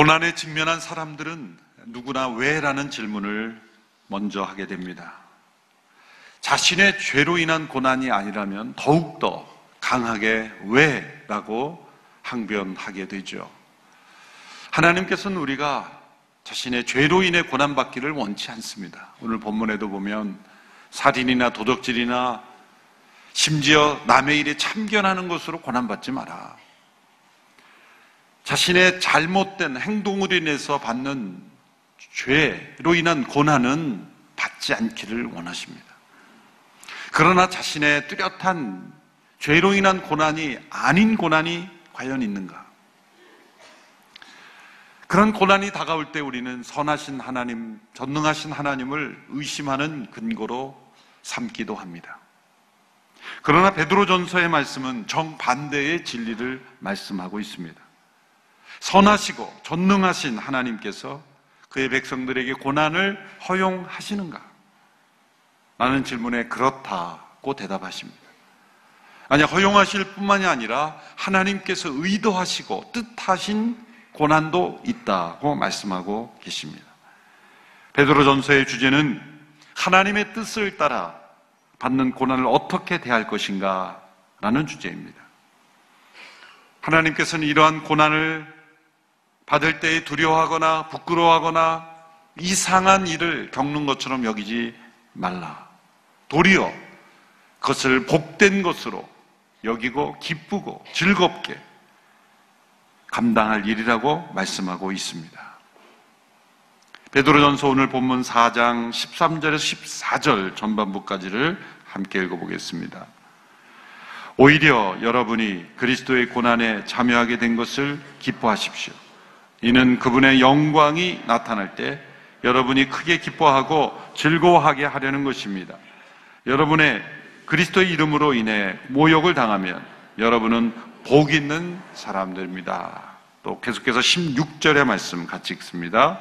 고난에 직면한 사람들은 누구나 왜 라는 질문을 먼저 하게 됩니다. 자신의 죄로 인한 고난이 아니라면 더욱더 강하게 왜 라고 항변하게 되죠. 하나님께서는 우리가 자신의 죄로 인해 고난받기를 원치 않습니다. 오늘 본문에도 보면 살인이나 도덕질이나 심지어 남의 일에 참견하는 것으로 고난받지 마라. 자신의 잘못된 행동으로 인해서 받는 죄로 인한 고난은 받지 않기를 원하십니다. 그러나 자신의 뚜렷한 죄로 인한 고난이 아닌 고난이 과연 있는가? 그런 고난이 다가올 때 우리는 선하신 하나님, 전능하신 하나님을 의심하는 근거로 삼기도 합니다. 그러나 베드로전서의 말씀은 정반대의 진리를 말씀하고 있습니다. 선하시고 전능하신 하나님께서 그의 백성들에게 고난을 허용하시는가? 라는 질문에 그렇다고 대답하십니다. 아니, 허용하실 뿐만이 아니라 하나님께서 의도하시고 뜻하신 고난도 있다고 말씀하고 계십니다. 베드로 전서의 주제는 하나님의 뜻을 따라 받는 고난을 어떻게 대할 것인가 라는 주제입니다. 하나님께서는 이러한 고난을 받을 때에 두려워하거나 부끄러워하거나 이상한 일을 겪는 것처럼 여기지 말라. 도리어 그것을 복된 것으로 여기고 기쁘고 즐겁게 감당할 일이라고 말씀하고 있습니다. 베드로전서 오늘 본문 4장 13절에서 14절 전반부까지를 함께 읽어보겠습니다. 오히려 여러분이 그리스도의 고난에 참여하게 된 것을 기뻐하십시오. 이는 그분의 영광이 나타날 때 여러분이 크게 기뻐하고 즐거워하게 하려는 것입니다. 여러분의 그리스도의 이름으로 인해 모욕을 당하면 여러분은 복 있는 사람들입니다. 또 계속해서 16절의 말씀 같이 읽습니다.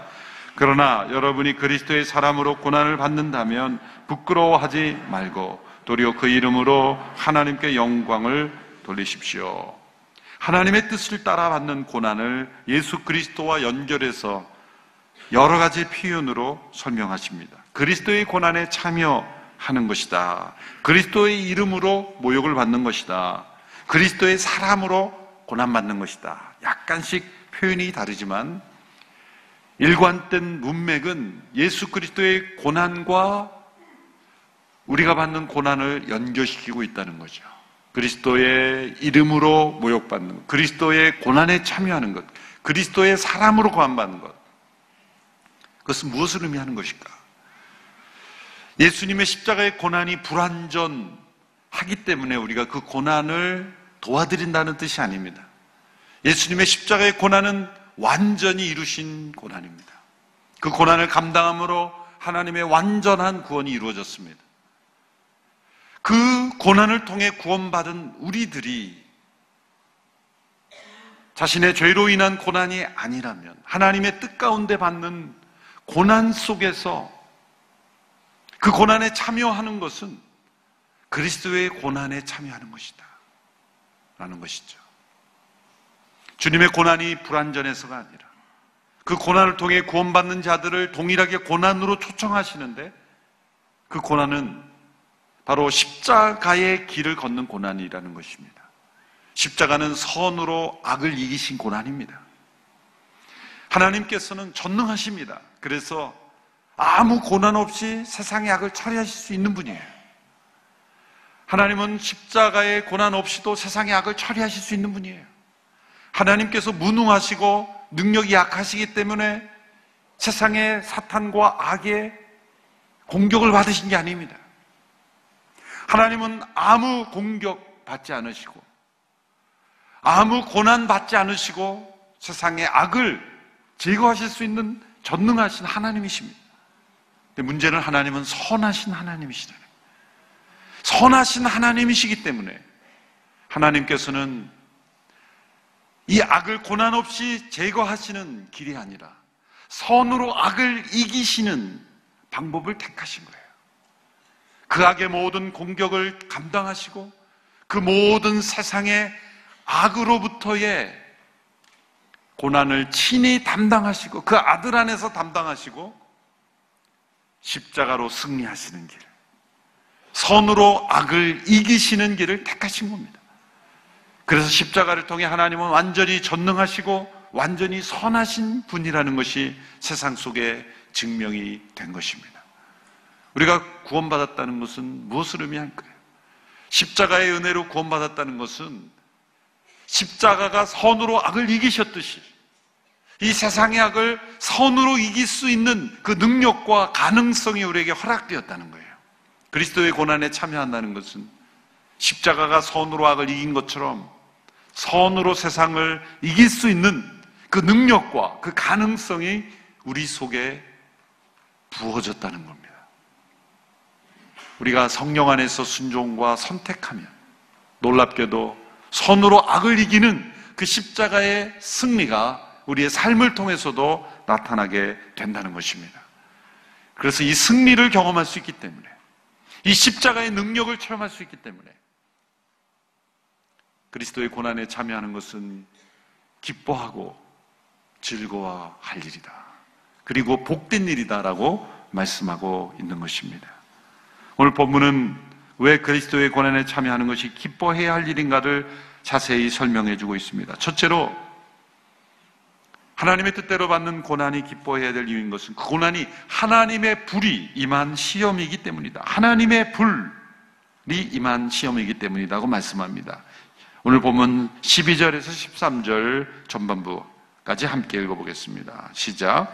그러나 여러분이 그리스도의 사람으로 고난을 받는다면 부끄러워하지 말고 도리어 그 이름으로 하나님께 영광을 돌리십시오. 하나님의 뜻을 따라 받는 고난을 예수 그리스도와 연결해서 여러 가지 표현으로 설명하십니다. 그리스도의 고난에 참여하는 것이다. 그리스도의 이름으로 모욕을 받는 것이다. 그리스도의 사람으로 고난받는 것이다. 약간씩 표현이 다르지만 일관된 문맥은 예수 그리스도의 고난과 우리가 받는 고난을 연결시키고 있다는 거죠. 그리스도의 이름으로 모욕받는 것, 그리스도의 고난에 참여하는 것, 그리스도의 사람으로 고난받는 것. 그것은 무엇을 의미하는 것일까? 예수님의 십자가의 고난이 불완전하기 때문에 우리가 그 고난을 도와드린다는 뜻이 아닙니다. 예수님의 십자가의 고난은 완전히 이루신 고난입니다. 그 고난을 감당함으로 하나님의 완전한 구원이 이루어졌습니다. 그 고난을 통해 구원받은 우리들이 자신의 죄로 인한 고난이 아니라면 하나님의 뜻 가운데 받는 고난 속에서 그 고난에 참여하는 것은 그리스도의 고난에 참여하는 것이다. 라는 것이죠. 주님의 고난이 불완전해서가 아니라 그 고난을 통해 구원받는 자들을 동일하게 고난으로 초청하시는데 그 고난은 바로 십자가의 길을 걷는 고난이라는 것입니다. 십자가는 선으로 악을 이기신 고난입니다. 하나님께서는 전능하십니다. 그래서 아무 고난 없이 세상의 악을 처리하실 수 있는 분이에요. 하나님은 십자가의 고난 없이도 세상의 악을 처리하실 수 있는 분이에요. 하나님께서 무능하시고 능력이 약하시기 때문에 세상의 사탄과 악의 공격을 받으신 게 아닙니다. 하나님은 아무 공격 받지 않으시고 아무 고난 받지 않으시고 세상의 악을 제거하실 수 있는 전능하신 하나님이십니다. 근데 문제는 하나님은 선하신 하나님이시잖아요. 선하신 하나님이시기 때문에 하나님께서는 이 악을 고난 없이 제거하시는 길이 아니라 선으로 악을 이기시는 방법을 택하신 거예요. 그 악의 모든 공격을 감당하시고 그 모든 세상의 악으로부터의 고난을 친히 담당하시고 그 아들 안에서 담당하시고 십자가로 승리하시는 길, 선으로 악을 이기시는 길을 택하신 겁니다. 그래서 십자가를 통해 하나님은 완전히 전능하시고 완전히 선하신 분이라는 것이 세상 속에 증명이 된 것입니다. 우리가 구원받았다는 것은 무엇을 의미할까요? 십자가의 은혜로 구원받았다는 것은 십자가가 선으로 악을 이기셨듯이 이 세상의 악을 선으로 이길 수 있는 그 능력과 가능성이 우리에게 허락되었다는 거예요. 그리스도의 고난에 참여한다는 것은 십자가가 선으로 악을 이긴 것처럼 선으로 세상을 이길 수 있는 그 능력과 그 가능성이 우리 속에 부어졌다는 겁니다. 우리가 성령 안에서 순종과 선택하면 놀랍게도 선으로 악을 이기는 그 십자가의 승리가 우리의 삶을 통해서도 나타나게 된다는 것입니다. 그래서 이 승리를 경험할 수 있기 때문에 이 십자가의 능력을 체험할 수 있기 때문에 그리스도의 고난에 참여하는 것은 기뻐하고 즐거워할 일이다. 그리고 복된 일이다라고 말씀하고 있는 것입니다. 오늘 본문은 왜 그리스도의 고난에 참여하는 것이 기뻐해야 할 일인가를 자세히 설명해 주고 있습니다. 첫째로 하나님의 뜻대로 받는 고난이 기뻐해야 될 이유인 것은 그 고난이 하나님의 불이 임한 시험이기 때문이다. 하나님의 불이 임한 시험이기 때문이라고 말씀합니다. 오늘 보면 12절에서 13절 전반부까지 함께 읽어보겠습니다. 시작.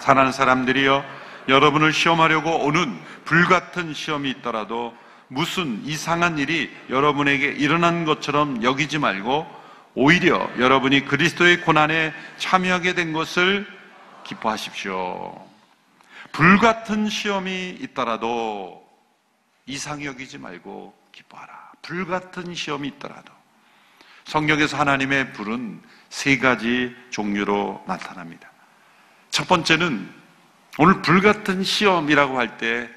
사랑하는 사람들이여 여러분을 시험하려고 오는 불같은 시험이 있더라도 무슨 이상한 일이 여러분에게 일어난 것처럼 여기지 말고 오히려 여러분이 그리스도의 고난에 참여하게 된 것을 기뻐하십시오. 불같은 시험이 있더라도 이상히 여기지 말고 기뻐하라. 불같은 시험이 있더라도 성경에서 하나님의 불은 세 가지 종류로 나타납니다. 첫 번째는 오늘 불같은 시험이라고 할 때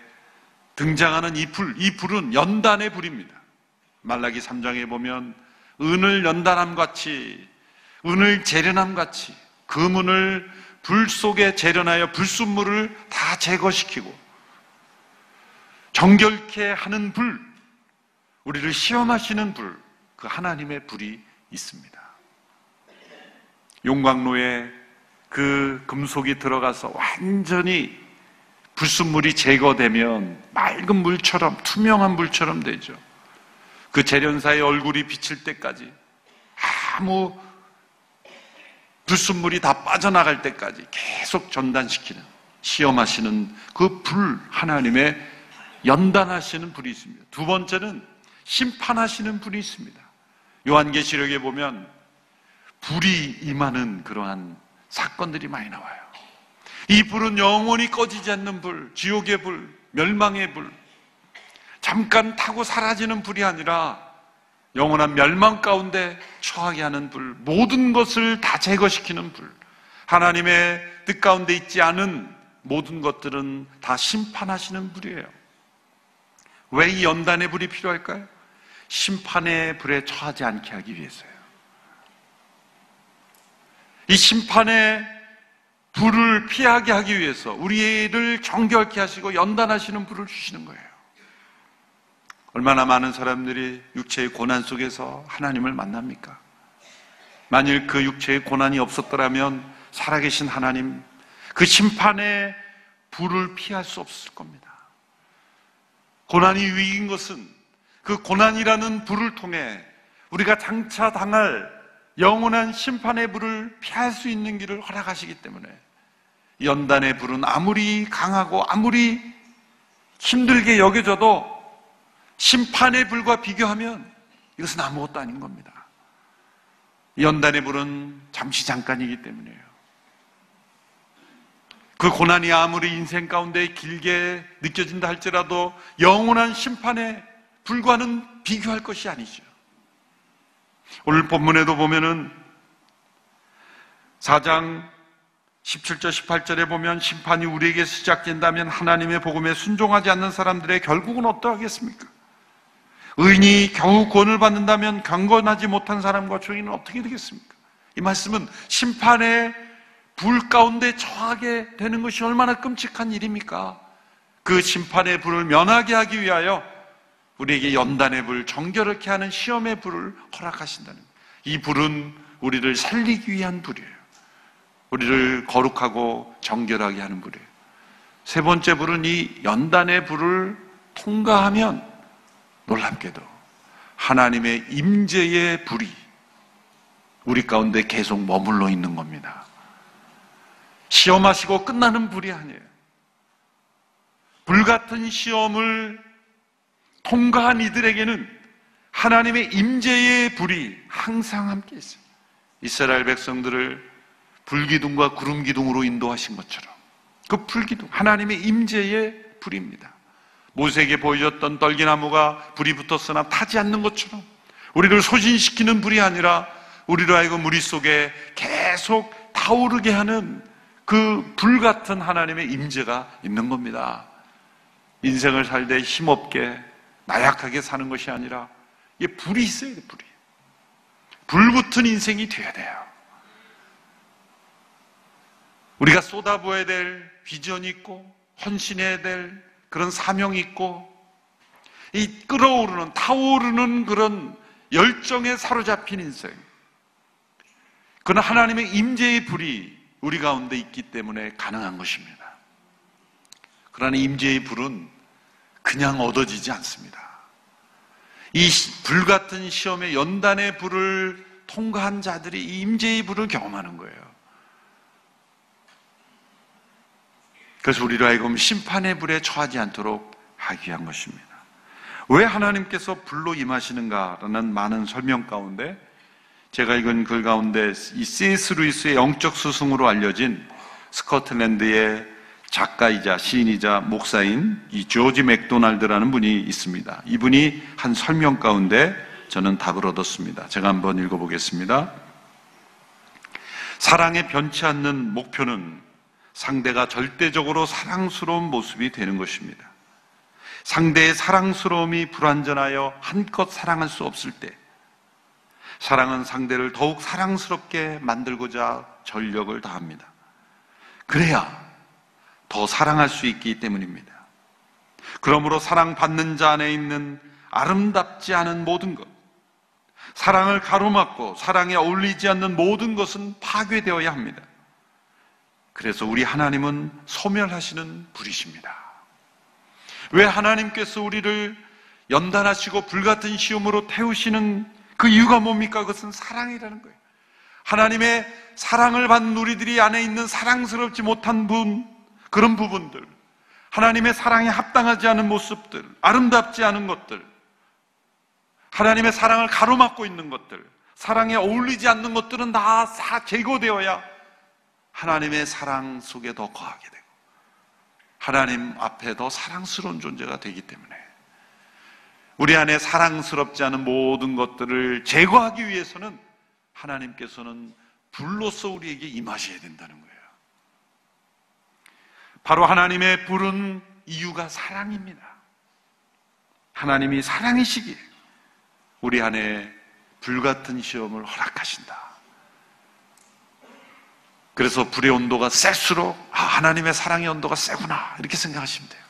등장하는 이 불, 이 불은 연단의 불입니다. 말라기 3장에 보면 은을 연단함 같이, 은을 재련함 같이, 금은을 불 속에 재련하여 불순물을 다 제거시키고 정결케 하는 불, 우리를 시험하시는 불, 그 하나님의 불이 있습니다. 용광로에 그 금속이 들어가서 완전히 불순물이 제거되면 맑은 물처럼, 투명한 물처럼 되죠. 그 재련사의 얼굴이 비칠 때까지 아무 불순물이 다 빠져나갈 때까지 계속 전단시키는, 시험하시는 그 불, 하나님의 연단하시는 불이 있습니다. 두 번째는 심판하시는 분이 있습니다. 요한계시록에 보면 불이 임하는 그러한 사건들이 많이 나와요. 이 불은 영원히 꺼지지 않는 불, 지옥의 불, 멸망의 불, 잠깐 타고 사라지는 불이 아니라 영원한 멸망 가운데 처하게 하는 불, 모든 것을 다 제거시키는 불, 하나님의 뜻 가운데 있지 않은 모든 것들은 다 심판하시는 불이에요. 왜 이 연단의 불이 필요할까요? 심판의 불에 처하지 않게 하기 위해서요. 이 심판의 불을 피하게 하기 위해서 우리를 정결케 하시고 연단하시는 불을 주시는 거예요. 얼마나 많은 사람들이 육체의 고난 속에서 하나님을 만납니까? 만일 그 육체의 고난이 없었더라면 살아계신 하나님, 그 심판의 불을 피할 수 없을 겁니다. 고난이 위기인 것은 그 고난이라는 불을 통해 우리가 장차 당할 영원한 심판의 불을 피할 수 있는 길을 허락하시기 때문에 연단의 불은 아무리 강하고 아무리 힘들게 여겨져도 심판의 불과 비교하면 이것은 아무것도 아닌 겁니다. 연단의 불은 잠시 잠깐이기 때문에요. 그 고난이 아무리 인생 가운데 길게 느껴진다 할지라도 영원한 심판의 불과는 비교할 것이 아니죠. 오늘 본문에도 보면은 4장 17절, 18절에 보면 심판이 우리에게 시작된다면 하나님의 복음에 순종하지 않는 사람들의 결국은 어떠하겠습니까? 의인이 겨우 구원을 받는다면 강건하지 못한 사람과 죄인은 어떻게 되겠습니까? 이 말씀은 심판의 불 가운데 처하게 되는 것이 얼마나 끔찍한 일입니까? 그 심판의 불을 면하게 하기 위하여 우리에게 연단의 불, 정결하게 하는 시험의 불을 허락하신다는 거예요. 이 불은 우리를 살리기 위한 불이에요. 우리를 거룩하고 정결하게 하는 불이에요. 세 번째 불은 이 연단의 불을 통과하면 놀랍게도 하나님의 임재의 불이 우리 가운데 계속 머물러 있는 겁니다. 시험하시고 끝나는 불이 아니에요. 불같은 시험을 통과한 이들에게는 하나님의 임재의 불이 항상 함께 있어요. 이스라엘 백성들을 불기둥과 구름기둥으로 인도하신 것처럼 그 불기둥 하나님의 임재의 불입니다. 모세에게 보여줬던 떨기나무가 불이 붙었으나 타지 않는 것처럼 우리를 소진시키는 불이 아니라 우리로 하여금 무리 속에 계속 타오르게 하는 그 불 같은 하나님의 임재가 있는 겁니다. 인생을 살 때 힘없게 나약하게 사는 것이 아니라 이 불이 있어야 돼, 불이. 불 붙은 인생이 돼야 돼요. 우리가 쏟아부어야 될 비전이 있고 헌신해야 될 그런 사명이 있고 이 끓어오르는 타오르는 그런 열정에 사로잡힌 인생. 그는 하나님의 임재의 불이 우리 가운데 있기 때문에 가능한 것입니다. 그러나 임재의 불은 그냥 얻어지지 않습니다. 이 불 같은 시험의 연단의 불을 통과한 자들이 이 임재의 불을 경험하는 거예요. 그래서 우리로 하여금 심판의 불에 처하지 않도록 하기 위한 것입니다. 왜 하나님께서 불로 임하시는가라는 많은 설명 가운데 제가 읽은 글 가운데 이 C.S. 루이스의 영적 스승으로 알려진 스코틀랜드의 작가이자 시인이자 목사인 이 조지 맥도날드라는 분이 있습니다. 이분이 한 설명 가운데 저는 답을 얻었습니다. 제가 한번 읽어보겠습니다. 사랑에 변치 않는 목표는 상대가 절대적으로 사랑스러운 모습이 되는 것입니다. 상대의 사랑스러움이 불완전하여 한껏 사랑할 수 없을 때, 사랑은 상대를 더욱 사랑스럽게 만들고자 전력을 다합니다. 그래야 더 사랑할 수 있기 때문입니다. 그러므로 사랑받는 자 안에 있는 아름답지 않은 모든 것, 사랑을 가로막고 사랑에 어울리지 않는 모든 것은 파괴되어야 합니다. 그래서 우리 하나님은 소멸하시는 불이십니다. 왜 하나님께서 우리를 연단하시고 불같은 시험으로 태우시는 그 이유가 뭡니까? 그것은 사랑이라는 거예요. 하나님의 사랑을 받는 우리들이 안에 있는 사랑스럽지 못한 분, 그런 부분들, 하나님의 사랑에 합당하지 않은 모습들, 아름답지 않은 것들, 하나님의 사랑을 가로막고 있는 것들, 사랑에 어울리지 않는 것들은 다 제거되어야 하나님의 사랑 속에 더 거하게 되고 하나님 앞에 더 사랑스러운 존재가 되기 때문에 우리 안에 사랑스럽지 않은 모든 것들을 제거하기 위해서는 하나님께서는 불로서 우리에게 임하셔야 된다는 거예요. 바로 하나님의 불은 이유가 사랑입니다. 하나님이 사랑이시기에 우리 안에 불같은 시험을 허락하신다. 그래서 불의 온도가 셀수록 아, 하나님의 사랑의 온도가 세구나 이렇게 생각하시면 돼요.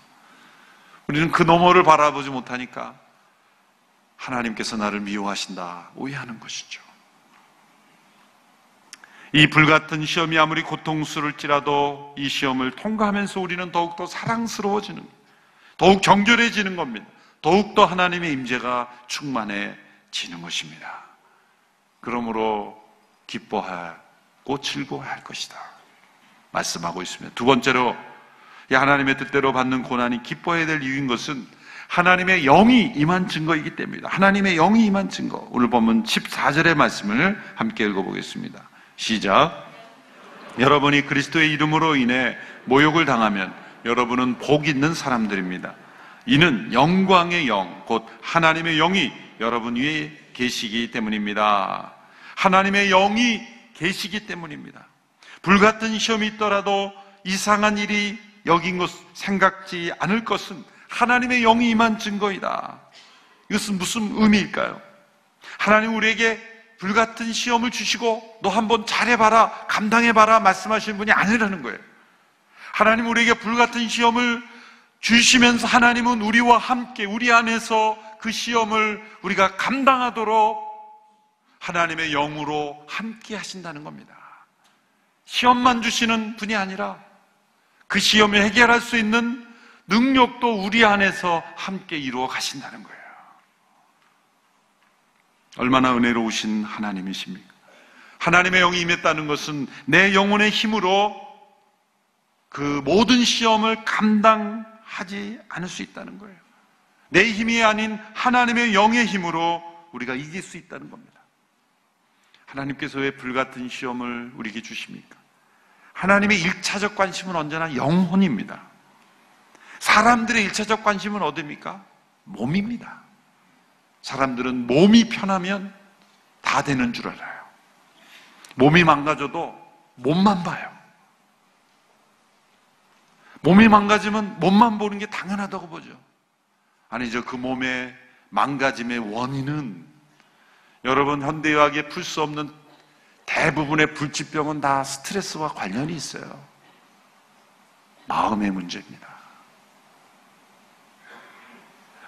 우리는 그 너머를 바라보지 못하니까 하나님께서 나를 미워하신다 오해하는 것이죠. 이 불같은 시험이 아무리 고통스러울지라도 이 시험을 통과하면서 우리는 더욱더 사랑스러워지는, 더욱 정결해지는 겁니다. 더욱더 하나님의 임재가 충만해지는 것입니다. 그러므로 기뻐할 고칠고 할 것이다. 말씀하고 있습니다. 두 번째로 하나님의 뜻대로 받는 고난이 기뻐해야 될 이유인 것은 하나님의 영이 임한 증거이기 때문이다. 하나님의 영이 임한 증거. 오늘 보면 14절의 말씀을 함께 읽어보겠습니다. 시작. 여러분이 그리스도의 이름으로 인해 모욕을 당하면 여러분은 복 있는 사람들입니다. 이는 영광의 영, 곧 하나님의 영이 여러분 위에 계시기 때문입니다. 하나님의 영이 계시기 때문입니다. 불같은 시험이 있더라도 이상한 일이 여긴 것 생각지 않을 것은 하나님의 영이 임한 증거이다. 이것은 무슨 의미일까요? 하나님 우리에게 불같은 시험을 주시고 너 한번 잘해봐라, 감당해봐라 말씀하시는 분이 아니라는 거예요. 하나님 우리에게 불같은 시험을 주시면서 하나님은 우리와 함께 우리 안에서 그 시험을 우리가 감당하도록 하나님의 영으로 함께 하신다는 겁니다. 시험만 주시는 분이 아니라 그 시험을 해결할 수 있는 능력도 우리 안에서 함께 이루어 가신다는 거예요. 얼마나 은혜로우신 하나님이십니까? 하나님의 영이 임했다는 것은 내 영혼의 힘으로 그 모든 시험을 감당하지 않을 수 있다는 거예요. 내 힘이 아닌 하나님의 영의 힘으로 우리가 이길 수 있다는 겁니다. 하나님께서 왜 불같은 시험을 우리에게 주십니까? 하나님의 일차적 관심은 언제나 영혼입니다. 사람들의 일차적 관심은 어디입니까? 몸입니다. 사람들은 몸이 편하면 다 되는 줄 알아요. 몸이 망가져도 몸만 봐요. 몸이 망가지면 몸만 보는 게 당연하다고 보죠. 아니죠. 그 몸의 망가짐의 원인은 여러분 현대의학에 풀 수 없는 대부분의 불치병은 다 스트레스와 관련이 있어요. 마음의 문제입니다.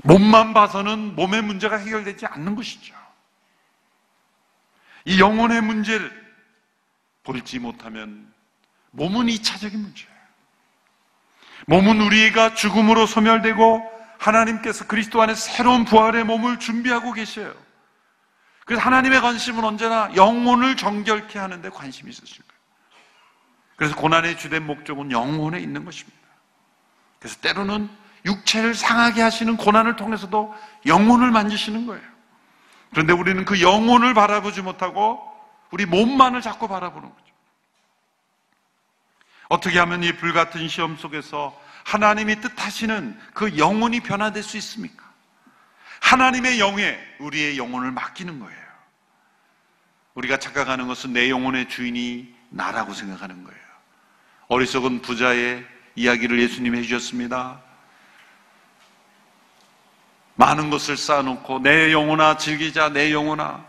몸만 봐서는 몸의 문제가 해결되지 않는 것이죠. 이 영혼의 문제를 볼지 못하면 몸은 2차적인 문제예요. 몸은 우리가 죽음으로 소멸되고 하나님께서 그리스도 안에 새로운 부활의 몸을 준비하고 계셔요. 그래서 하나님의 관심은 언제나 영혼을 정결케 하는데 관심이 있으실 거예요. 그래서 고난의 주된 목적은 영혼에 있는 것입니다. 그래서 때로는 육체를 상하게 하시는 고난을 통해서도 영혼을 만지시는 거예요. 그런데 우리는 그 영혼을 바라보지 못하고 우리 몸만을 자꾸 바라보는 거죠. 어떻게 하면 이 불같은 시험 속에서 하나님이 뜻하시는 그 영혼이 변화될 수 있습니까? 하나님의 영에 우리의 영혼을 맡기는 거예요. 우리가 착각하는 것은 내 영혼의 주인이 나라고 생각하는 거예요. 어리석은 부자의 이야기를 예수님이 해주셨습니다. 많은 것을 쌓아놓고 내 영혼아 즐기자 내 영혼아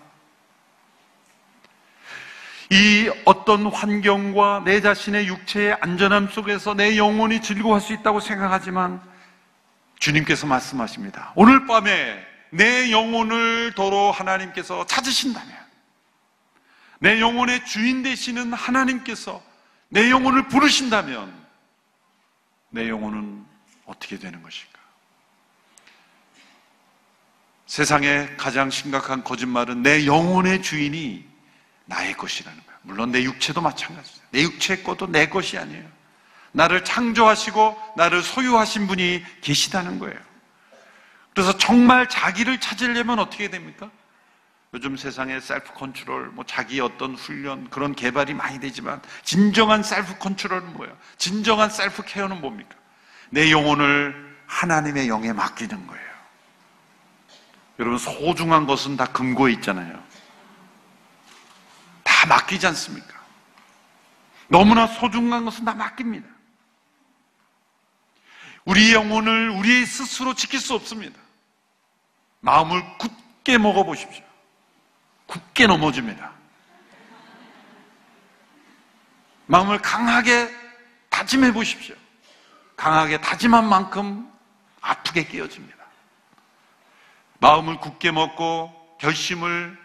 이 어떤 환경과 내 자신의 육체의 안전함 속에서 내 영혼이 즐거워할 수 있다고 생각하지만 주님께서 말씀하십니다. 오늘 밤에 내 영혼을 도로 하나님께서 찾으신다면 내 영혼의 주인 되시는 하나님께서 내 영혼을 부르신다면 내 영혼은 어떻게 되는 것일까? 세상의 가장 심각한 거짓말은 내 영혼의 주인이 나의 것이라는 거야. 물론 내 육체도 마찬가지죠. 내 육체의 것도 내 것이 아니에요. 나를 창조하시고 나를 소유하신 분이 계시다는 거예요. 그래서 정말 자기를 찾으려면 어떻게 됩니까? 요즘 세상에 self control, 뭐 자기 어떤 훈련, 그런 개발이 많이 되지만, 진정한 self control은 뭐예요? 진정한 self care는 뭡니까? 내 영혼을 하나님의 영에 맡기는 거예요. 여러분, 소중한 것은 다 금고에 있잖아요. 다 맡기지 않습니까? 너무나 소중한 것은 다 맡깁니다. 우리 영혼을 우리 스스로 지킬 수 없습니다. 마음을 굳게 먹어보십시오. 굳게 넘어집니다. 마음을 강하게 다짐해 보십시오. 강하게 다짐한 만큼 아프게 깨어집니다. 마음을 굳게 먹고 결심을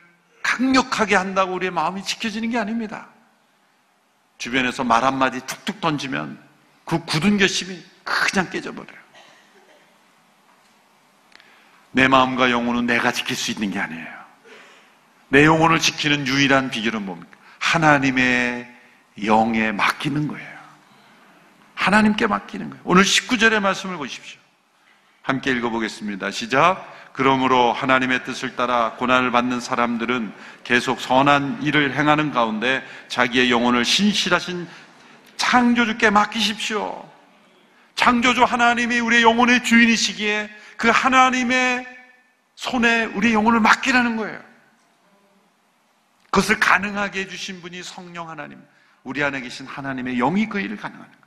강력하게 한다고 우리의 마음이 지켜지는 게 아닙니다. 주변에서 말 한마디 툭툭 던지면 그 굳은 결심이 그냥 깨져버려요. 내 마음과 영혼은 내가 지킬 수 있는 게 아니에요. 내 영혼을 지키는 유일한 비결은 뭡니까? 하나님의 영에 맡기는 거예요. 하나님께 맡기는 거예요. 오늘 19절의 말씀을 보십시오. 함께 읽어보겠습니다. 시작. 그러므로 하나님의 뜻을 따라 고난을 받는 사람들은 계속 선한 일을 행하는 가운데 자기의 영혼을 신실하신 창조주께 맡기십시오. 창조주 하나님이 우리의 영혼의 주인이시기에 그 하나님의 손에 우리의 영혼을 맡기라는 거예요. 그것을 가능하게 해주신 분이 성령 하나님. 우리 안에 계신 하나님의 영이 그 일을 가능하는 거예요.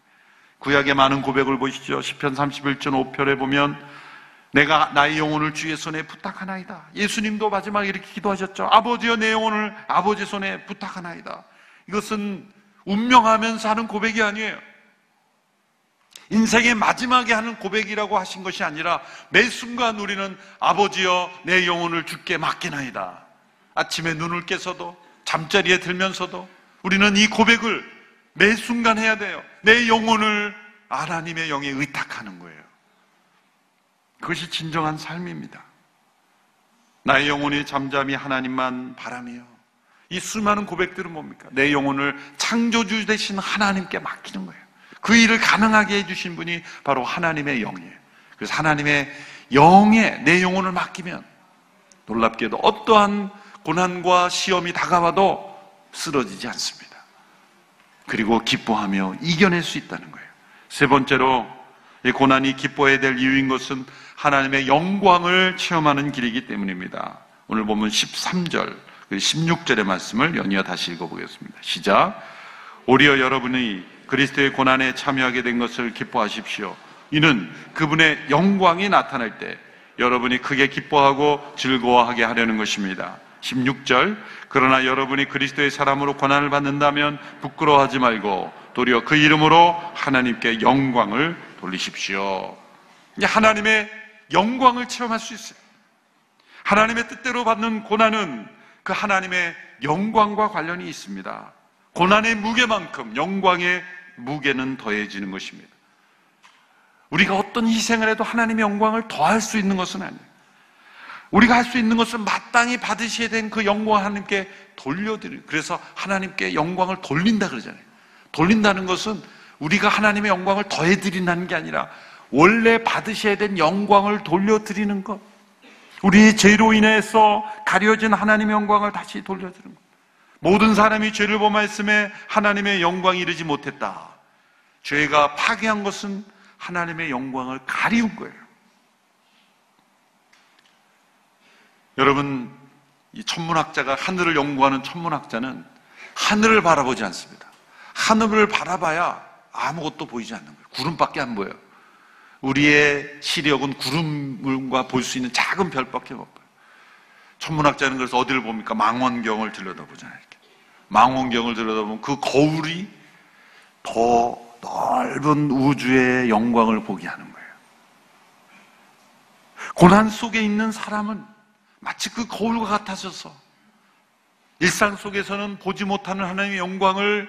구약의 많은 고백을 보시죠. 10편 31편 5편에 보면 내가 나의 영혼을 주의 손에 부탁하나이다. 예수님도 마지막에 이렇게 기도하셨죠. 아버지여 내 영혼을 아버지 손에 부탁하나이다. 이것은 운명하면서 하는 고백이 아니에요. 인생의 마지막에 하는 고백이라고 하신 것이 아니라 매 순간 우리는 아버지여 내 영혼을 주께 맡기나이다. 아침에 눈을 깨서도 잠자리에 들면서도 우리는 이 고백을 매 순간 해야 돼요. 내 영혼을 하나님의 영에 의탁하는 거예요. 그것이 진정한 삶입니다. 나의 영혼이 잠잠히 하나님만 바라며 이 수많은 고백들은 뭡니까? 내 영혼을 창조주 되신 하나님께 맡기는 거예요. 그 일을 가능하게 해주신 분이 바로 하나님의 영이에요. 그래서 하나님의 영에 내 영혼을 맡기면 놀랍게도 어떠한 고난과 시험이 다가와도 쓰러지지 않습니다. 그리고 기뻐하며 이겨낼 수 있다는 거예요. 세 번째로 이 고난이 기뻐해야 될 이유인 것은 하나님의 영광을 체험하는 길이기 때문입니다. 오늘 보면 13절, 16절의 말씀을 연이어 다시 읽어보겠습니다. 시작. 오리어 여러분이 그리스도의 고난에 참여하게 된 것을 기뻐하십시오. 이는 그분의 영광이 나타날 때 여러분이 크게 기뻐하고 즐거워하게 하려는 것입니다. 16절 그러나 여러분이 그리스도의 사람으로 고난을 받는다면 부끄러워하지 말고 도리어 그 이름으로 하나님께 영광을 돌리십시오. 하나님의 영광을 체험할 수 있어요. 하나님의 뜻대로 받는 고난은 그 하나님의 영광과 관련이 있습니다. 고난의 무게만큼 영광의 무게는 더해지는 것입니다. 우리가 어떤 희생을 해도 하나님의 영광을 더할 수 있는 것은 아니에요. 우리가 할 수 있는 것은 마땅히 받으셔야 된 그 영광 하나님께 돌려드리는 그래서 하나님께 영광을 돌린다 그러잖아요. 돌린다는 것은 우리가 하나님의 영광을 더해드린다는 게 아니라 원래 받으셔야 된 영광을 돌려드리는 것. 우리 죄로 인해서 가려진 하나님의 영광을 다시 돌려드리는 것. 모든 사람이 죄를 범하였음에 하나님의 영광이 이르지 못했다. 죄가 파괴한 것은 하나님의 영광을 가리운 거예요. 여러분, 이 천문학자가 하늘을 연구하는 천문학자는 하늘을 바라보지 않습니다. 하늘을 바라봐야 아무것도 보이지 않는 거예요. 구름밖에 안 보여요. 우리의 시력은 구름과 볼 수 있는 작은 별밖에 못 봐요. 천문학자는 그래서 어디를 봅니까? 망원경을 들여다보잖아요. 망원경을 들여다보면 그 거울이 더 넓은 우주의 영광을 보게 하는 거예요. 고난 속에 있는 사람은 마치 그 거울과 같아져서 일상 속에서는 보지 못하는 하나님의 영광을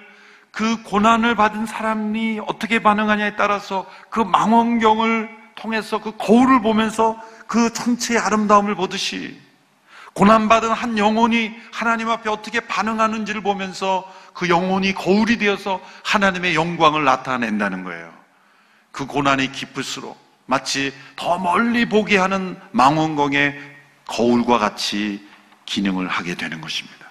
그 고난을 받은 사람이 어떻게 반응하냐에 따라서 그 망원경을 통해서 그 거울을 보면서 그 전체의 아름다움을 보듯이 고난받은 한 영혼이 하나님 앞에 어떻게 반응하는지를 보면서 그 영혼이 거울이 되어서 하나님의 영광을 나타낸다는 거예요. 그 고난이 깊을수록 마치 더 멀리 보게 하는 망원경의 거울과 같이 기능을 하게 되는 것입니다.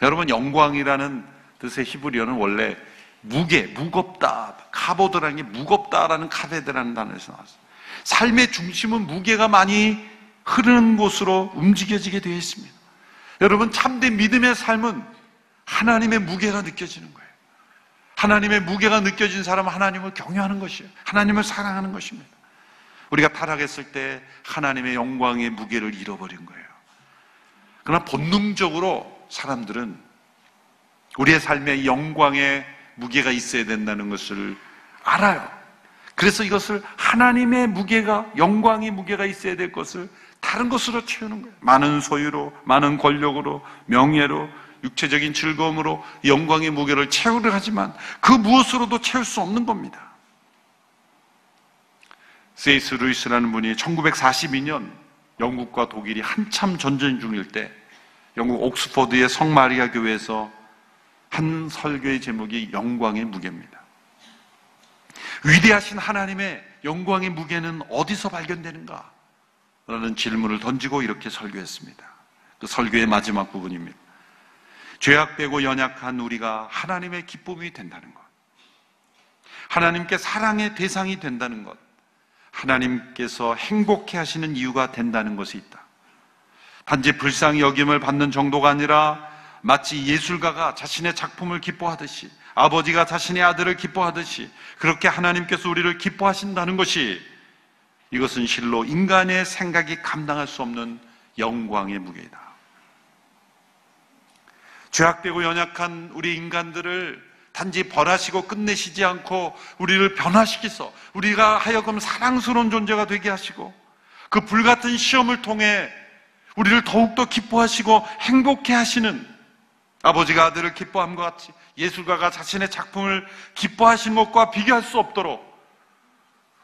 여러분, 영광이라는 뜻의 히브리어는 원래 무게, 무겁다, 카보드라는 게 무겁다라는 카베드라는 단어에서 나왔어요. 삶의 중심은 무게가 많이 흐르는 곳으로 움직여지게 되어 있습니다. 여러분, 참된 믿음의 삶은 하나님의 무게가 느껴지는 거예요. 하나님의 무게가 느껴진 사람은 하나님을 경외하는 것이에요. 하나님을 사랑하는 것입니다. 우리가 타락했을 때 하나님의 영광의 무게를 잃어버린 거예요. 그러나 본능적으로 사람들은 우리의 삶에 영광의 무게가 있어야 된다는 것을 알아요. 그래서 이것을 하나님의 무게가, 영광의 무게가 있어야 될 것을 다른 것으로 채우는 거예요. 많은 소유로, 많은 권력으로, 명예로, 육체적인 즐거움으로 영광의 무게를 채우려 하지만 그 무엇으로도 채울 수 없는 겁니다. 세이스 루이스라는 분이 1942년 영국과 독일이 한참 전쟁 중일 때 영국 옥스퍼드의 성 마리아 교회에서 한 설교의 제목이 영광의 무게입니다. 위대하신 하나님의 영광의 무게는 어디서 발견되는가? 라는 질문을 던지고 이렇게 설교했습니다. 그 설교의 마지막 부분입니다. 죄악되고 연약한 우리가 하나님의 기쁨이 된다는 것. 하나님께 사랑의 대상이 된다는 것. 하나님께서 행복해 하시는 이유가 된다는 것이 있다. 단지 불쌍히 여김을 받는 정도가 아니라 마치 예술가가 자신의 작품을 기뻐하듯이 아버지가 자신의 아들을 기뻐하듯이 그렇게 하나님께서 우리를 기뻐하신다는 것이 이것은 실로 인간의 생각이 감당할 수 없는 영광의 무게이다. 죄악되고 연약한 우리 인간들을 단지 벌하시고 끝내시지 않고 우리를 변화시키서 우리가 하여금 사랑스러운 존재가 되게 하시고 그 불같은 시험을 통해 우리를 더욱더 기뻐하시고 행복해 하시는 아버지가 아들을 기뻐함과 같이 예술가가 자신의 작품을 기뻐하신 것과 비교할 수 없도록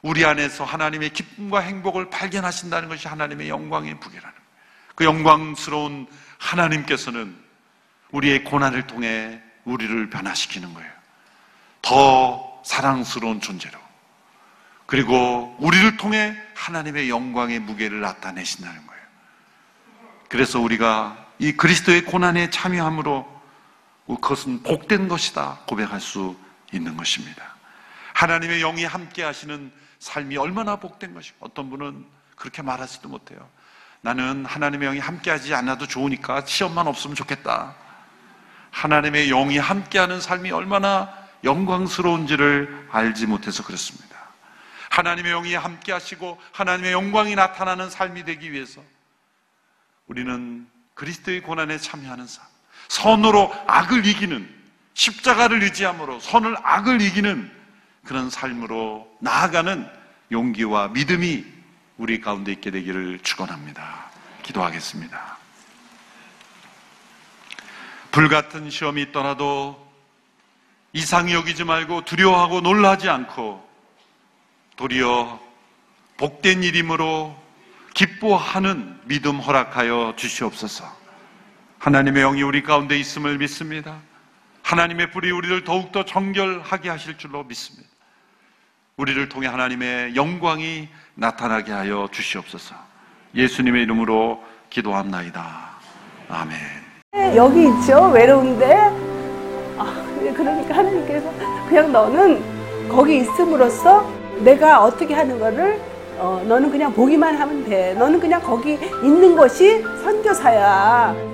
우리 안에서 하나님의 기쁨과 행복을 발견하신다는 것이 하나님의 영광의 무게라는 거예요. 그 영광스러운 하나님께서는 우리의 고난을 통해 우리를 변화시키는 거예요. 더 사랑스러운 존재로. 그리고 우리를 통해 하나님의 영광의 무게를 나타내신다는 거예요. 그래서 우리가 이 그리스도의 고난에 참여함으로 그것은 복된 것이다 고백할 수 있는 것입니다. 하나님의 영이 함께 하시는 삶이 얼마나 복된 것이고 어떤 분은 그렇게 말하지도 못해요. 나는 하나님의 영이 함께 하지 않아도 좋으니까 시험만 없으면 좋겠다. 하나님의 영이 함께하는 삶이 얼마나 영광스러운지를 알지 못해서 그렇습니다. 하나님의 영이 함께하시고 하나님의 영광이 나타나는 삶이 되기 위해서 우리는 그리스도의 고난에 참여하는 삶, 선으로 악을 이기는 십자가를 의지함으로 선을 악을 이기는 그런 삶으로 나아가는 용기와 믿음이 우리 가운데 있게 되기를 축원합니다. 기도하겠습니다. 불같은 시험이 있더라도 이상히 여기지 말고 두려워하고 놀라지 않고 도리어 복된 일임으로 기뻐하는 믿음 허락하여 주시옵소서. 하나님의 영이 우리 가운데 있음을 믿습니다. 하나님의 불이 우리를 더욱더 정결하게 하실 줄로 믿습니다. 우리를 통해 하나님의 영광이 나타나게 하여 주시옵소서. 예수님의 이름으로 기도합나이다. 아멘. 여기 있죠 외로운데 아, 그러니까 하나님께서 그냥 너는 거기 있음으로써 내가 어떻게 하는 거를 어, 너는 그냥 보기만 하면 돼 너는 그냥 거기 있는 것이 선교사야